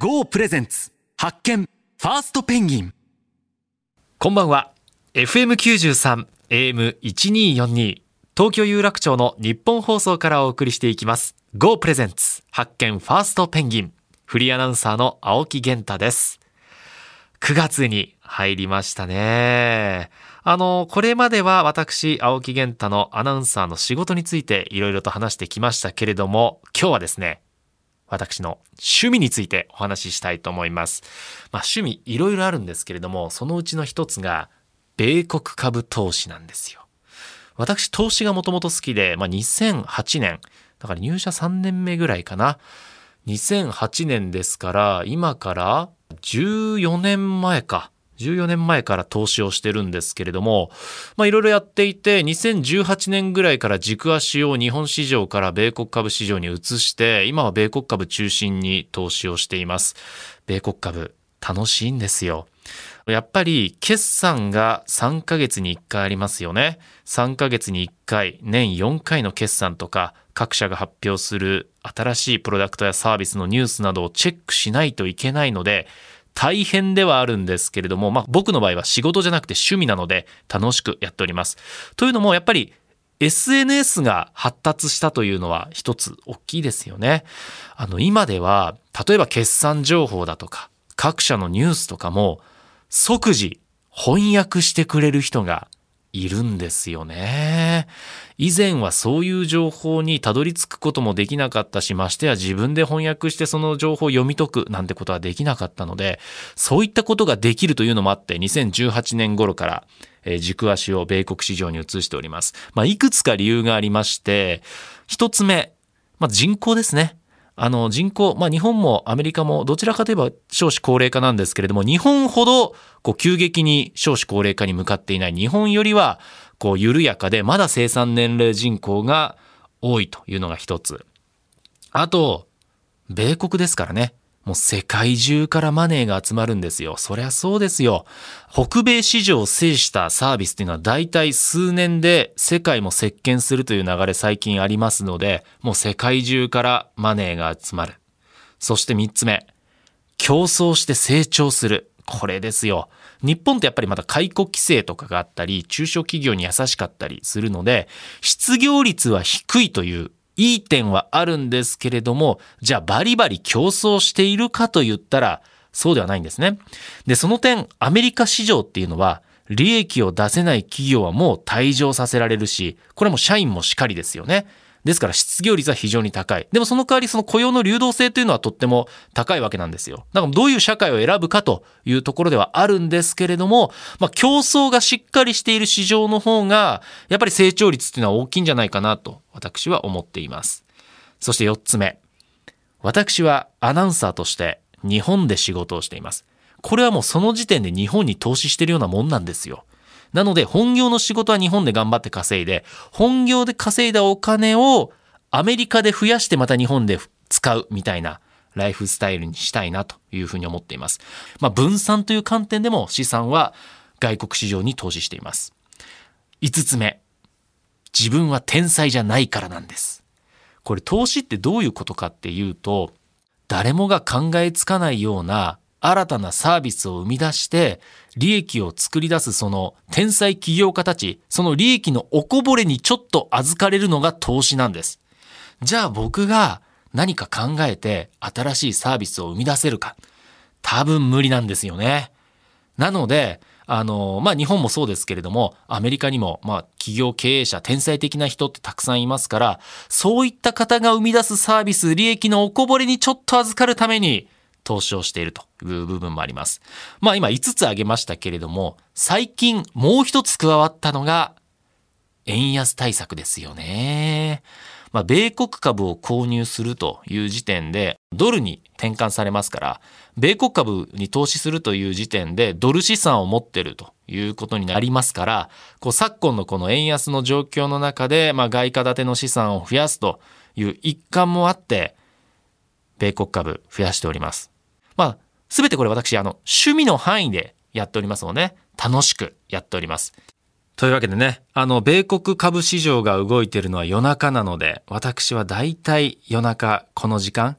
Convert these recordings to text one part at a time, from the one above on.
GO プレゼンツ発見ファーストペンギン。こんばんは。FM93 AM1242 東京有楽町の日本放送からお送りしていきます。GO プレゼンツ発見ファーストペンギン。フリーアナウンサーの青木源太です。9月に入りましたねあの、これまでは私、青木源太のアナウンサーの仕事についていろいろと話してきましたけれども、今日はですね、私の趣味についてお話ししたいと思います。まあ、趣味いろいろあるんですけれども、そのうちの一つが、米国株投資なんですよ。私、投資がもともと好きで、まあ、2008年、だから入社3年目ぐらいかな。2008年ですから、今から14年前か。14年前から投資をしてるんですけれども、まあいろいろやっていて、2018年ぐらいから軸足を日本市場から米国株市場に移して、今は米国株中心に投資をしています。米国株、楽しいんですよ。やっぱり決算が3ヶ月に1回ありますよね。3ヶ月に1回、年4回の決算とか、各社が発表する新しいプロダクトやサービスのニュースなどをチェックしないといけないので、大変ではあるんですけれども、まあ僕の場合は仕事じゃなくて趣味なので楽しくやっております。というのもやっぱり SNS が発達したというのは一つ大きいですよね。あの今では例えば決算情報だとか各社のニュースとかも即時翻訳してくれる人がいるんですよね。以前はそういう情報にたどり着くこともできなかったし、ましてや自分で翻訳してその情報を読み解くなんてことはできなかったので、そういったことができるというのもあって、2018年頃から、え軸足を米国市場に移しております。まあ、いくつか理由がありまして、一つ目、まあ、人口ですね。あの人口、まあ日本もアメリカもどちらかといえば少子高齢化なんですけれども、日本ほどこう急激に少子高齢化に向かっていない日本よりはこう緩やかでまだ生産年齢人口が多いというのが一つ。あと、米国ですからね。もう世界中からマネーが集まるんですよ。そりゃそうですよ。北米市場を制したサービスっていうのは大体数年で世界も席巻するという流れ最近ありますので、もう世界中からマネーが集まる。そして三つ目。競争して成長する。これですよ。日本ってやっぱりまだ解雇規制とかがあったり、中小企業に優しかったりするので、失業率は低いといういい点はあるんですけれども、じゃあバリバリ競争しているかと言ったら、そうではないんですね。で、その点、アメリカ市場っていうのは、利益を出せない企業はもう退場させられるし、これも社員もしかりですよね。ですから失業率は非常に高い。でもその代わりその雇用の流動性というのはとっても高いわけなんですよ。だからどういう社会を選ぶかというところではあるんですけれども、まあ競争がしっかりしている市場の方が、やっぱり成長率っていうのは大きいんじゃないかなと私は思っています。そして4つ目。私はアナウンサーとして日本で仕事をしています。これはもうその時点で日本に投資してるようなもんなんですよ。なので本業の仕事は日本で頑張って稼いで、本業で稼いだお金をアメリカで増やしてまた日本で使うみたいなライフスタイルにしたいなというふうに思っています。まあ分散という観点でも資産は外国市場に投資しています。5つ目。自分は天才じゃないからなんです。これ投資ってどういうことかっていうと、誰もが考えつかないような新たなサービスを生み出して利益を作り出すその天才起業家たち、その利益のおこぼれにちょっと預かれるのが投資なんです。じゃあ僕が何か考えて新しいサービスを生み出せるか。多分無理なんですよね。なので、あの、まあ、日本もそうですけれども、アメリカにも、まあ、企業経営者、天才的な人ってたくさんいますから、そういった方が生み出すサービス、利益のおこぼれにちょっと預かるために、投資をしているという部分もあります。まあ今5つ挙げましたけれども、最近もう一つ加わったのが、円安対策ですよね。まあ、米国株を購入するという時点で、ドルに転換されますから、米国株に投資するという時点で、ドル資産を持ってるということになりますから、こう昨今のこの円安の状況の中で、まあ、外貨建ての資産を増やすという一環もあって、米国株増やしております。まあ、すべてこれ私、あの、趣味の範囲でやっておりますので、楽しくやっております。というわけでね、あの、米国株市場が動いているのは夜中なので、私はだいたい夜中この時間、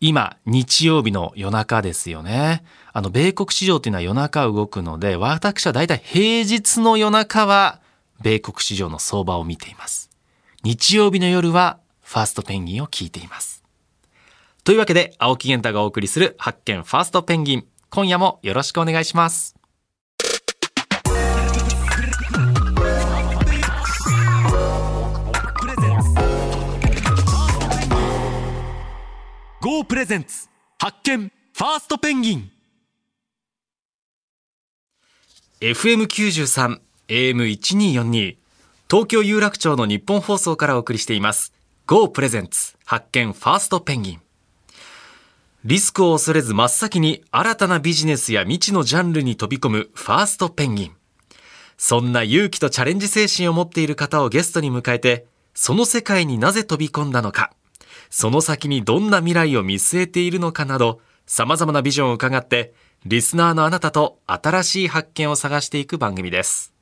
今、日曜日の夜中ですよね。あの、米国市場っていうのは夜中動くので、私はだいたい平日の夜中は、米国市場の相場を見ています。日曜日の夜は、ファーストペンギンを聞いています。というわけで、青木源太がお送りする発見ファーストペンギン。今夜もよろしくお願いします。GO プレゼンツ発見ファーストペンギン FM93、AM1242、東京有楽町の日本放送からお送りしています。GO プレゼンツ発見ファーストペンギン。リスクを恐れず真っ先に新たなビジネスや未知のジャンルに飛び込むファーストペンギン。そんな勇気とチャレンジ精神を持っている方をゲストに迎えて、その世界になぜ飛び込んだのか、その先にどんな未来を見据えているのかなど、様々なビジョンを伺って、リスナーのあなたと新しい発見を探していく番組です。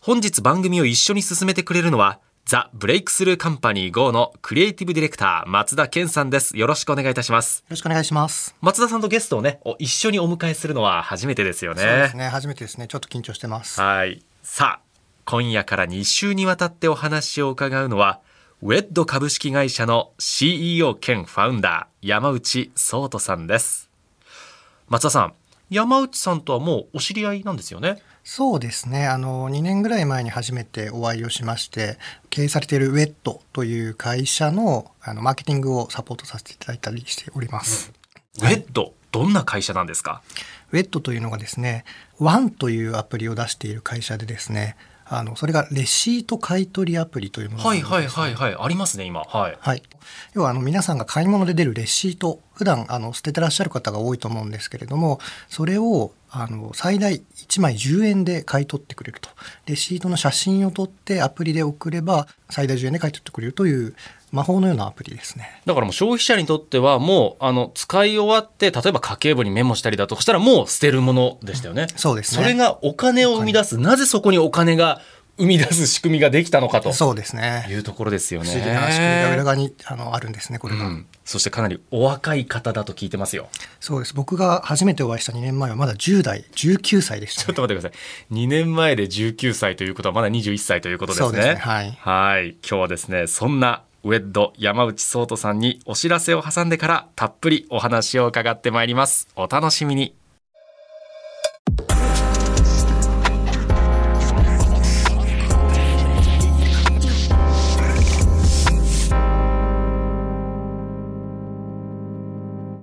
本日番組を一緒に進めてくれるのは、ザ・ブレイクスルーカンパニー GO のクリエイティブディレクター、松田健さんです。よろしくお願いいたします。よろしくお願いします。松田さんとゲストをね、お一緒にお迎えするのは初めてですよね。そうですね。初めてですね。ちょっと緊張してます。はい。さあ、今夜から2週にわたってお話を伺うのは、ウェッド株式会社の CEO 兼ファウンダー、山内聡人さんです。松田さん、山内さんとはもうお知り合いなんですよね？そうですね。あの2年ぐらい前に初めてお会いをしまして、経営されているウェットという会社のあのマーケティングをサポートさせていただいたりしております。ウェッド、どんな会社なんですか？ウェットというのがですね、ワンというアプリを出している会社でですね、あのそれがレシート買取アプリというものなんですねはいはいはいはい、ありますね、今。はい。はい、要はあの皆さんが買い物で出るレシート普段あの捨ててらっしゃる方が多いと思うんですけれどもそれをあの最大1枚10円で買い取ってくれるとレシートの写真を撮ってアプリで送れば最大10円で買い取ってくれるという魔法のようなアプリですね。だからもう消費者にとってはもうあの使い終わって例えば家計簿にメモしたりだとしたらもう捨てるものでしたよね。そうですねそれがお金を生み出すなぜそこにお金が生み出す仕組みができたのかとそうですねいうところですよね。不思議な仕組みが裏側にあのあるんですねこれが、うん、そしてかなりお若い方だと聞いてますよ。そうです僕が初めてお会いした2年前はまだ10代19歳でした、ちょっと待ってください。2年前で19歳ということはまだ21歳ということですね。そうですねはいはい。今日はですね、そんなウェッド山内聡人さんにお知らせを挟んでからたっぷりお話を伺ってまいります。お楽しみに。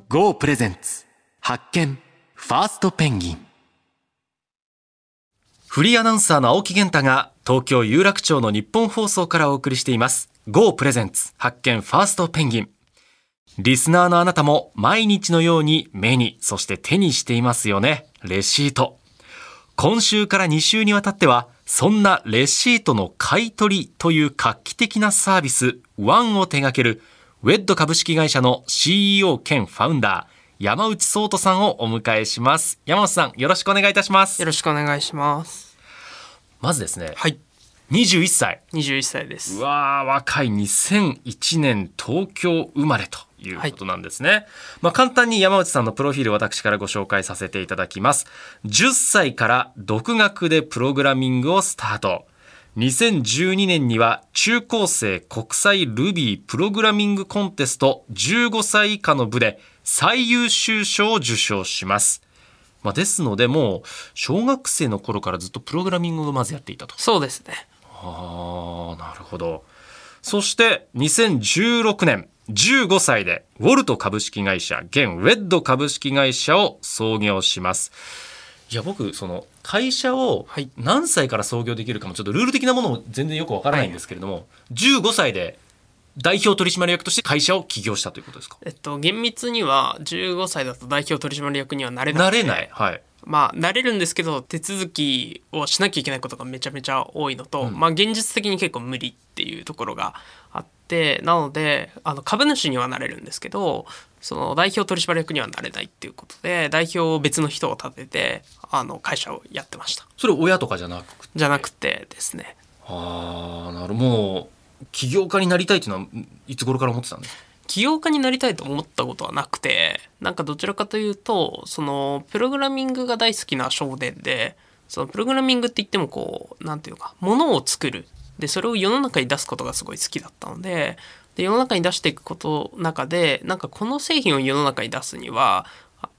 GO プレゼンツ発見ファーストペンギンフリーアナウンサーの青木源太が東京有楽町の日本放送からお送りしています。GO プレゼンツ発見ファーストペンギン。リスナーのあなたも毎日のように目に、そして手にしていますよね。レシート。今週から2週にわたっては、そんなレシートの買い取りという画期的なサービス、ワンを手掛ける、ウェッド株式会社の CEO 兼ファウンダー、山内聡人さんをお迎えします。山内さん、よろしくお願いいたしますよ。ろしくお願いします。まずですね、はい、21歳。21歳です。う。わー若い。2001年東京生まれということなんですね、まあ簡単に山内さんのプロフィール私からご紹介させていただきます。10歳から独学でプログラミングをスタート。2012年には中高生国際ルビープログラミングコンテスト15歳以下の部で最優秀賞を受賞します。まあ、ですのでもう小学生の頃からずっとプログラミングをまずやっていたと。そうですね。ああなるほど。そして2016年15歳でウォルト株式会社現ウェッド株式会社を創業します。いや僕その会社をはい。何歳から創業できるかもちょっとルール的なものも全然よくわからないんですけれども、15歳で代表取締役として会社を起業したということですか？えっと、厳密には15歳だと代表取締役にはなれなくてなれない。はいまあ、なれるんですけど、手続きをしなきゃいけないことがめちゃめちゃ多いのと、まあ、現実的に結構無理っていうところがあっでなのであの株主にはなれるんですけどその代表取締役にはなれないっていうことで代表を別の人を立ててあの会社をやってました。それ親とかじゃなくて？じゃなくてですね。ああなるほど。もう起業家になりたいっていうのはいつ頃から思ってたんですか？起業家になりたいと思ったことはなくてなんかどちらかというとそのプログラミングが大好きな少年でそのプログラミングって言ってもこうなんていうかものを作る。でそれを世の中に出すことがすごい好きだったのでで世の中に出していくことの中でなんかこの製品を世の中に出すには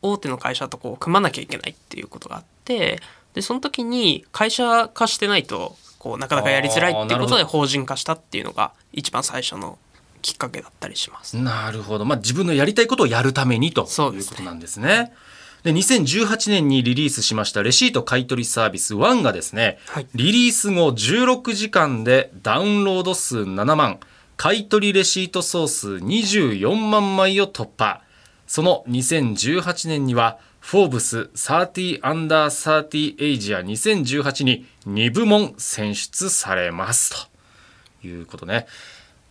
大手の会社とこう組まなきゃいけないっていうことがあってでその時に会社化してないとこうなかなかやりづらいっていうことで法人化したっていうのが一番最初のきっかけだったりします。なるほど、まあ、自分のやりたいことをやるためにということなんですね。で2018年にリリースしましたレシート買取サービス1がですね、はい。リリース後16時間でダウンロード数7万買取レシート総数24万枚を突破。その2018年にはフォーブス30アンダー30エイジア2018に2部門選出されます。ということね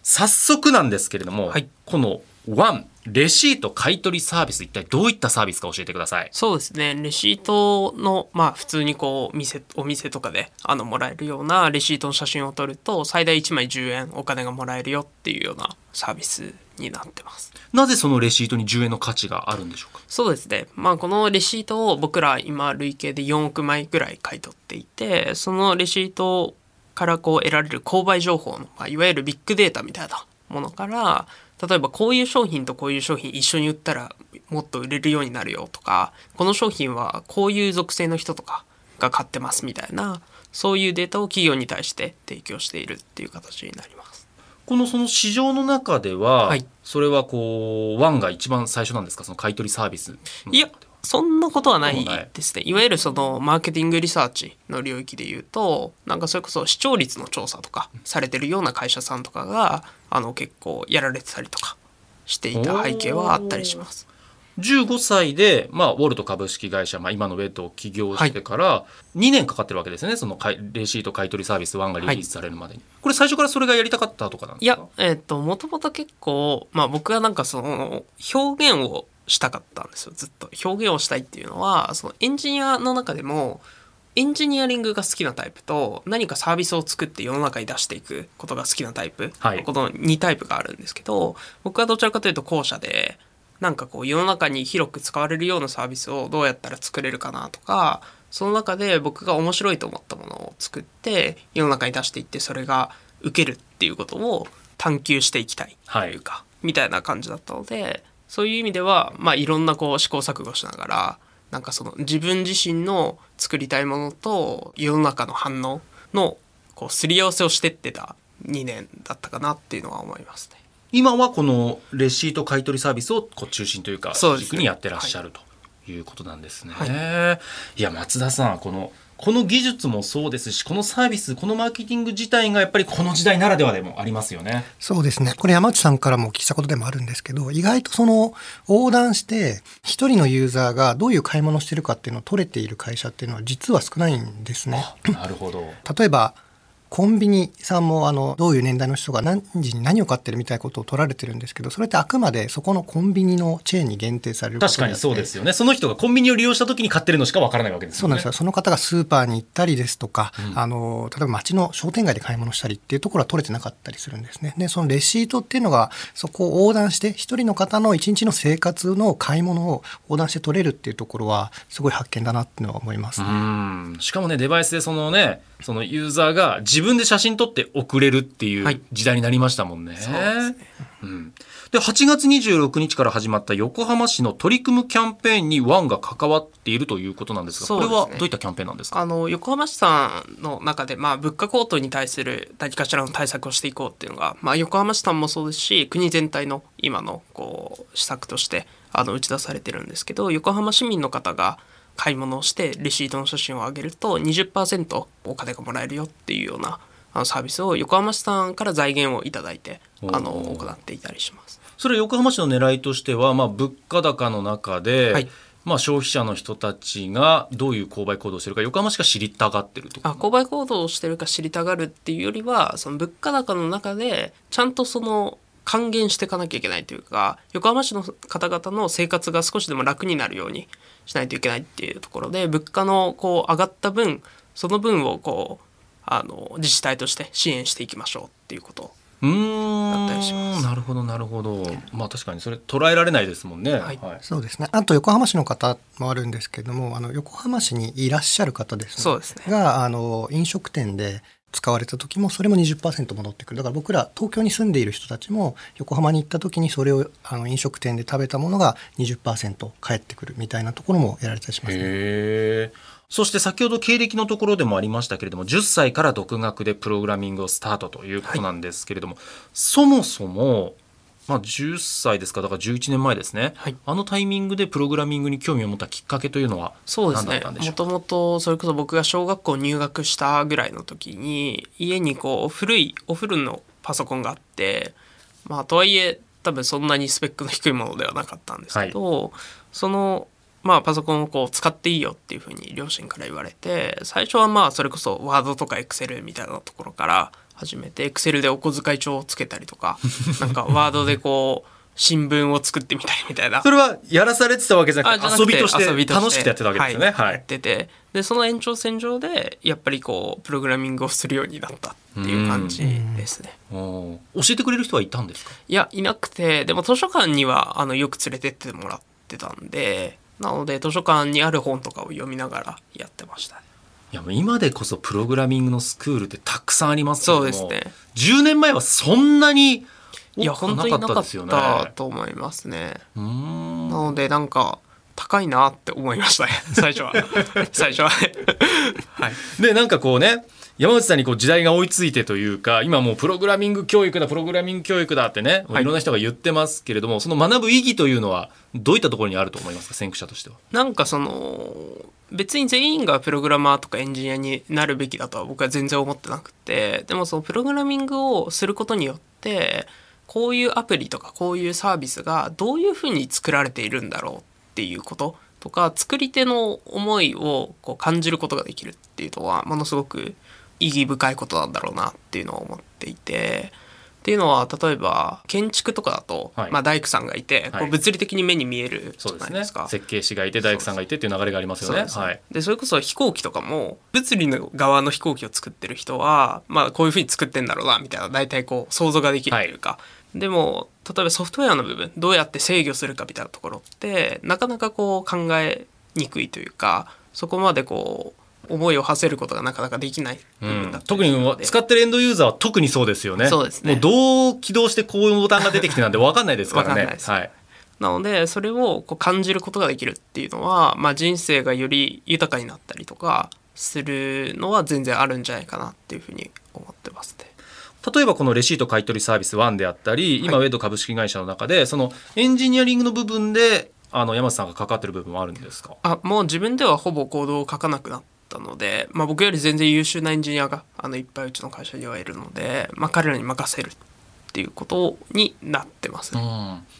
早速なんですけれども、はいこのワンレシート買取サービス一体どういったサービスか教えてください。そうですねレシートのまあ普通にこう店お店とかであのもらえるようなレシートの写真を撮ると最大1枚10円お金がもらえるよっていうようなサービスになってます。なぜそのレシートに10円の価値があるんでしょうか？そうですね。まあこのレシートを僕ら今累計で4億枚ぐらい買い取っていて、そのレシートからこう得られる購買情報の、まあ、いわゆるビッグデータみたいなものから、例えばこういう商品とこういう商品一緒に売ったらもっと売れるようになるよとか、この商品はこういう属性の人とかが買ってますみたいな、そういうデータを企業に対して提供しているっていう形になります。このその市場の中では、はい。それはこうワンが一番最初なんですか？その買取サービスいやそんなことはないですね。いわゆるそのマーケティングリサーチの領域で言うと、なんかそれこそ視聴率の調査とかされてるような会社さんとかが、あの結構やられてたりとかしていた背景はあったりします。15歳で、まあ、ウォルト株式会社、まあ、今のウェットを起業してから2年かかってるわけですね。その買いレシート買取サービス1がリリースされるまでに、これ最初からそれがやりたかったとかなんですか？いや、えっ、と、もともと結構、まあ僕はなんかその表現をしたかったんですよ、ずっと。表現をしたいっていうのは、そのエンジニアの中でも、エンジニアリングが好きなタイプと何かサービスを作って世の中に出していくことが好きなタイプ、はい。この2タイプがあるんですけど僕はどちらかというと後者でなんかこう世の中に広く使われるようなサービスをどうやったら作れるかなとかその中で僕が面白いと思ったものを作って世の中に出していってそれが受けるっていうことを探求していきたいというか、みたいな感じだったのでそういう意味ではまあいろんなこう試行錯誤しながらなんかその自分自身の作りたいものと世の中の反応のこうすり合わせをしてってた2年だったかなっていうのは思いますね。今はこのレシート買取サービスをこう中心というか軸にやってらっしゃるということなんですね。、はいや松田さんこのこの技術もそうですしこのサービスこのマーケティング自体がやっぱりこの時代ならではでもありますよね。そうですね。これ山内さんからも聞いたことでもあるんですけど、意外とその横断して一人のユーザーがどういう買い物をしてるかっていうのを取れている会社っていうのは実は少ないんですね。なるほど。例えばコンビニさんもあのどういう年代の人が何時に何を買ってるみたいなことを取られてるんですけどそれってあくまでそこのコンビニのチェーンに限定される確かにそうですよよね。その人がコンビニを利用した時に買ってるのしかわからないわけですよね。そうなんですよ。その方がスーパーに行ったりですとか、あの、例えば街の商店街で買い物したりっていうところは取れてなかったりするんですね。で、そのレシートっていうのが、そこを横断して、一人の方の一日の生活の買い物を横断して取れるっていうところは、すごい発見だなっていうのは思います、ねうんしかもねデバイスでそのねそのユーザーが自分で写真撮って送れるっていはい。う時代になりましたもんね。そうですね。うん、で8月26日から始まった横浜市の取り組むキャンペーンにワンが関わっているということなんですがこれはどういったキャンペーンなんですか？あの横浜市さんの中で、まあ、物価高騰に対する何かしらの対策をしていこうっていうのが、まあ、横浜市さんもそうですし国全体の今のこう施策としてあの打ち出されてるんですけど横浜市民の方が買い物をしてレシートの写真を上げると20%お金がもらえるよっていうようなあのサービスを横浜市さんから財源をいただいてあの行っていたりします。それ横浜市の狙いとしては、まあ、物価高の中で、はい。まあ、消費者の人たちがどういう購買行動をしてるか横浜市が知りたがってるとかあ購買行動をしてるか知りたがるっていうよりはその物価高の中でちゃんとその還元していかなきゃいけないというか横浜市の方々の生活が少しでも楽になるようにしないといけないっていうところで物価のこう上がった分その分をこうあの自治体として支援していきましょうっていうこと。だったりします。んなるほどなるほど。まあ確かにそれ捉えられないですもんね。はい。そうですね。あと横浜市の方もあるんですけどもあの横浜市にいらっしゃる方ですね。そうですね。があの飲食店で使われた時もそれも20%戻ってくる。だから僕ら東京に住んでいる人たちも横浜に行った時にそれをあの飲食店で食べたものが20%返ってくるみたいなところもやられたりしますね。そして先ほど経歴のところでもありましたけれども10歳から独学でプログラミングをスタートということなんですけれども、そもそも、まあ、10歳ですかだから11年前ですね、はい。あのタイミングでプログラミングに興味を持ったきっかけというのはそうですね。ったんでしょうか？もともとそれこそ僕が小学校入学したぐらいの時に家にこう古いお風呂のパソコンがあってまあとはいえ多分そんなにスペックの低いものではなかったんですけど、そのまあパソコンをこう使っていいよっていうふうに両親から言われて最初はまあそれこそワードとかエクセルみたいなところから始めてエクセルでお小遣い帳をつけたりとか なんかワードでこう新聞を作ってみたり みたいな。それはやらされてたわけじゃなくて遊びとして遊び楽しくてやってたわけですよね。はい。はい。やってて。でその延長線上でやっぱりこうプログラミングをするようになったっていう感じですね。教えてくれる人はいたんですか？いやいなくて。でも図書館にはあのよく連れてってもらってたんでなので図書館にある本とかを読みながらやってましたね。いやもう今でこそプログラミングのスクールってたくさんありますけれどもそうですね10年前はそんなにいや本当になかっですよね。たと思いますね。なのでなんか高いなって思いましたね最初は 最初はね。はいでなんかこうね山内さんにこう時代が追いついてというか今もうプログラミング教育だプログラミング教育だってね、いろんな人が言ってますけれどもその学ぶ意義というのはどういったところにあると思いますか先駆者としては？なんかその別に全員がプログラマーとかエンジニアになるべきだとは僕は全然思ってなくてでもそのプログラミングをすることによってこういうアプリとかこういうサービスがどういうふうに作られているんだろうっていうこととか作り手の思いをこう感じることができるっていうのはものすごく意義深いことなんだろうなっていうのを思っていて。っていうのは例えば建築とかだと、はいまあ、大工さんがいて、はいこう物理的に目に見えるじそうですねゃないですか。設計士がいて大工さんがいてっていう流れがありますよね。そうではい、でそれこそ飛行機とかも物理の側の飛行機を作ってる人はまあこういうふうに作ってんだろうなみたいな大体こう想像ができるというか、でも例えばソフトウェアの部分どうやって制御するかみたいなところってなかなかこう考えにくいというかそこまでこう思いを馳せることがなかなかできない部分だった特に使ってるエンドユーザーは特にそうですよね。そうですねもうどう起動してこういうボタンが出てきてなんて 分かんないですからね。なはい。なのでそれをこう感じることができるっていうのは、まあ、人生がより豊かになったりとかするのは全然あるんじゃないかなっていうふうに思ってますね。例えばこのレシート買取サービス1であったり今ウェド株式会社の中でそのエンジニアリングの部分であの山瀬さんが関わってる部分もあるんですか？あもう自分ではほぼコードを書かなくなったので、まあ、僕より全然優秀なエンジニアがあのいっぱいうちの会社にはいるので、まあ、彼らに任せるっていうことになってますね。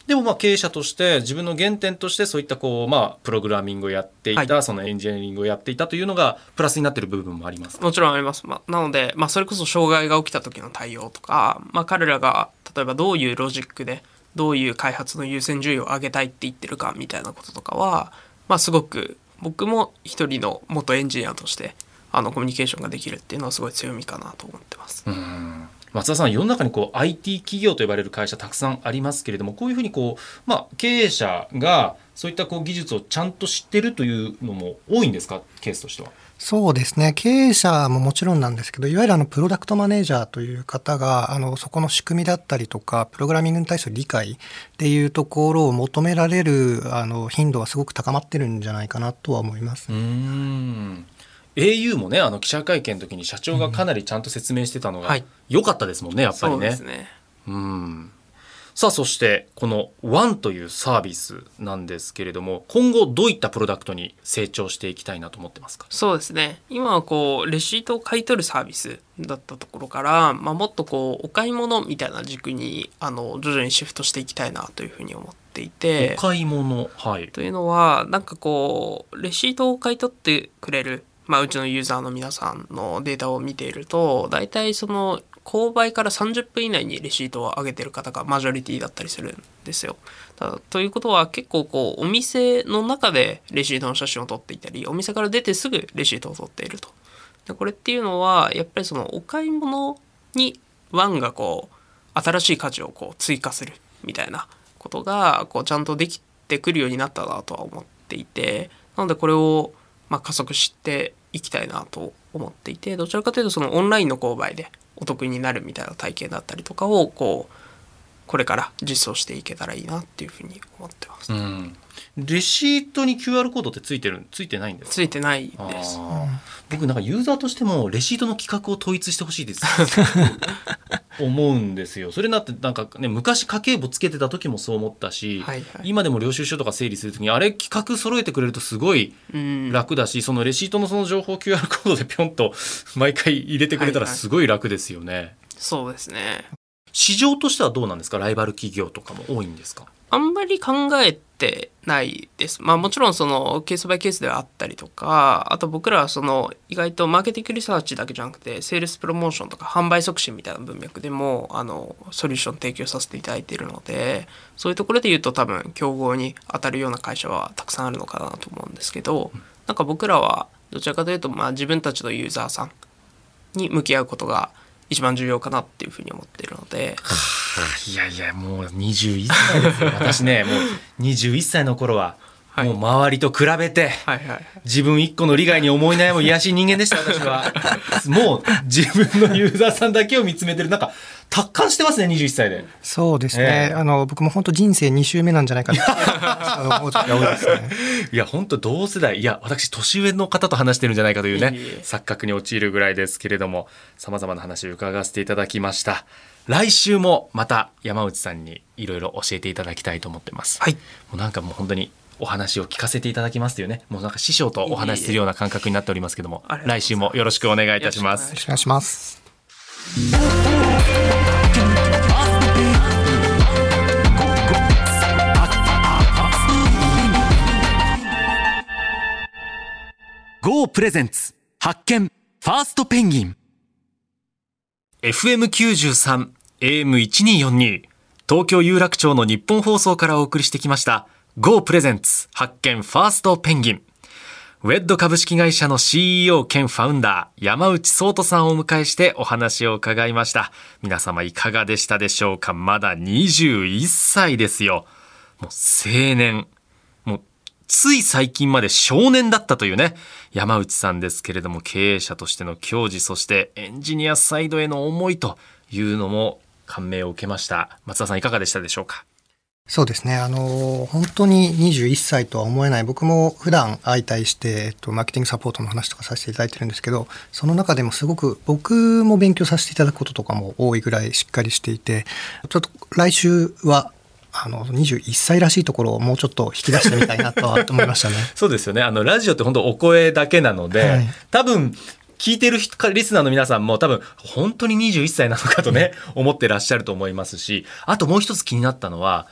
でもまあ経営者として自分の原点としてそういったこうまあプログラミングをやっていた、はいそのエンジニアリングをやっていたというのがプラスになっている部分もありますかもちろんあります。まあ、なので、まあ、それこそ障害が起きた時の対応とか、まあ、彼らが例えばどういうロジックでどういう開発の優先順位を上げたいって言ってるかみたいなこととかは、まあ、すごく僕も一人の元エンジニアとしてあのコミュニケーションができるっていうのはすごい強みかなと思ってます。うん松田さん世の中にこう IT 企業と呼ばれる会社たくさんありますけれどもこういうふうにこう、まあ、経営者がそういったこう技術をちゃんと知ってるというのも多いんですか？ケースとしては。そうですね経営者ももちろんなんですけどいわゆるあのプロダクトマネージャーという方があのそこの仕組みだったりとかプログラミングに対する理解っていうところを求められるあの頻度はすごく高まってるんじゃないかなとは思います。うーん au もねあの記者会見の時に社長がかなりちゃんと説明してたのがはい良かったですもんねやっぱりそうでね。すね。うんさあそしてこの ONE というサービスなんですけれども今後どういったプロダクトに成長していきたいなと思ってますか？そうですね。今はこうレシートを買い取るサービスだったところから、まあ、もっとこうお買い物みたいな軸にあの徐々にシフトしていきたいなというふうに思っていて。お買い物はい。というのはなんかこうレシートを買い取ってくれる、まあ、うちのユーザーの皆さんのデータを見ていると大体その購買から30分以内にレシートを上げてる方がマジョリティだったりするんですよ。だということは結構こうお店の中でレシートの写真を撮っていたりお店から出てすぐレシートを撮っていると。でこれっていうのはやっぱりそのお買い物にワンがこう新しい価値をこう追加するみたいなことがこうちゃんとできてくるようになったなとは思っていてなのでこれをま加速していきたいなと思っていてどちらかというとそのオンラインの購買でお得になるみたいな体験だったりとかをこうこれから実装していけたらいいなっていうふうに思ってます。うんレシートに QR コードってついてるついてないんですか？ついてないです。僕なんかユーザーとしてもレシートの規格を統一してほしいです 思うんですよ。それなってなんかね昔家計簿つけてた時もそう思ったし、はいはい。今でも領収書とか整理する時にあれ規格揃えてくれるとすごいうん。楽だし、そのレシートのその情報 QR コードでピョンと毎回入れてくれたらはいはい。すごい楽ですよね、そうですね。市場としてはどうなんですか？ライバル企業とかも多いんですか？あんまり考えてないです。まあもちろんそのケースバイケースではあったりとか、あと僕らはその意外とマーケティングリサーチだけじゃなくて、セールスプロモーションとか販売促進みたいな文脈でも、あの、ソリューション提供させていただいているので、そういうところで言うと多分競合に当たるような会社はたくさんあるのかなと思うんですけど、なんか僕らはどちらかというと、まあ自分たちのユーザーさんに向き合うことが一番重要かなっていうふうに思っているので、いやいやもう21歳ですよ。私ねもう21歳の頃ははい。もう周りと比べて。自分一個の利害に思い悩む癒やしい人間でした私は。もう自分のユーザーさんだけを見つめてる。なんか達観してますね21歳で。そうですね、ええ。あの僕も本当人生2周目なんじゃないかな。思う時が多いですね。いや本当同世代。いや私年上の方と話してるんじゃないかというね錯覚に陥るぐらいですけれどもさまざまな話を伺わせていただきました。来週もまた山内さんにいろいろ教えていただきたいと思ってます、はい。もうなんかもう本当にお話を聞かせていただきますというね。もうなんか師匠とお話しするような感覚になっておりますけどもいえい来週もよろしくお願いいたします。よろしくお願いします。GO プレゼンツ。発見。ファーストペンギン。FM93 AM1242 東京有楽町の日本放送からお送りしてきました GO プレゼンツ。発見。ファーストペンギン。ウェッド株式会社の CEO 兼ファウンダー山内聡人さんをお迎えしてお話を伺いました。皆様いかがでしたでしょうか？まだ21歳ですよ。もう青年。つい最近まで少年だったというね山内さんですけれども経営者としての矜持そしてエンジニアサイドへの思いというのも感銘を受けました松田さんいかがでしたでしょうか？そうですね。あの、本当に21歳とは思えない。僕も普段相対して、えっと、マーケティングサポートの話とかさせていただいてるんですけど、その中でもすごく僕も勉強させていただくこととかも多いぐらいしっかりしていて、ちょっと来週は、あの、21歳らしいところをもうちょっと引き出してみたいなとは 思いましたね。そうですよね。あのラジオって本当お声だけなので、はい。多分聞いてるリスナーの皆さんも多分本当に21歳なのかとね思ってらっしゃると思いますしあともう一つ気になったのは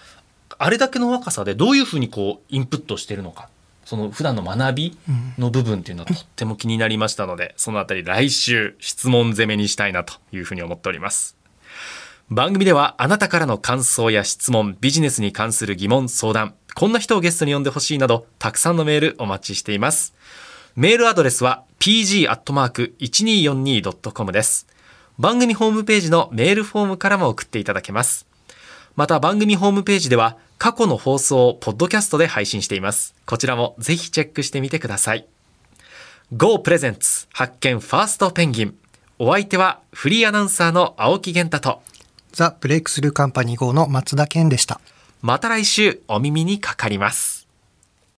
あれだけの若さでどういうふうにこうインプットしてるのか。その普段の学びの部分っていうのはとっても気になりましたのでそのあたり来週質問攻めにしたいなというふうに思っております。番組ではあなたからの感想や質問、ビジネスに関する疑問、相談、こんな人をゲストに呼んでほしいなど、たくさんのメールお待ちしています。メールアドレスは pg.1242.com です。番組ホームページのメールフォームからも送っていただけます。また番組ホームページでは過去の放送をポッドキャストで配信しています。こちらもぜひチェックしてみてください。Go プレゼンツ発見ファーストペンギン。お相手はフリーアナウンサーの青木源太と、ザ・ブレイクスルーカンパニー号の松田健でした。また来週お耳にかかります。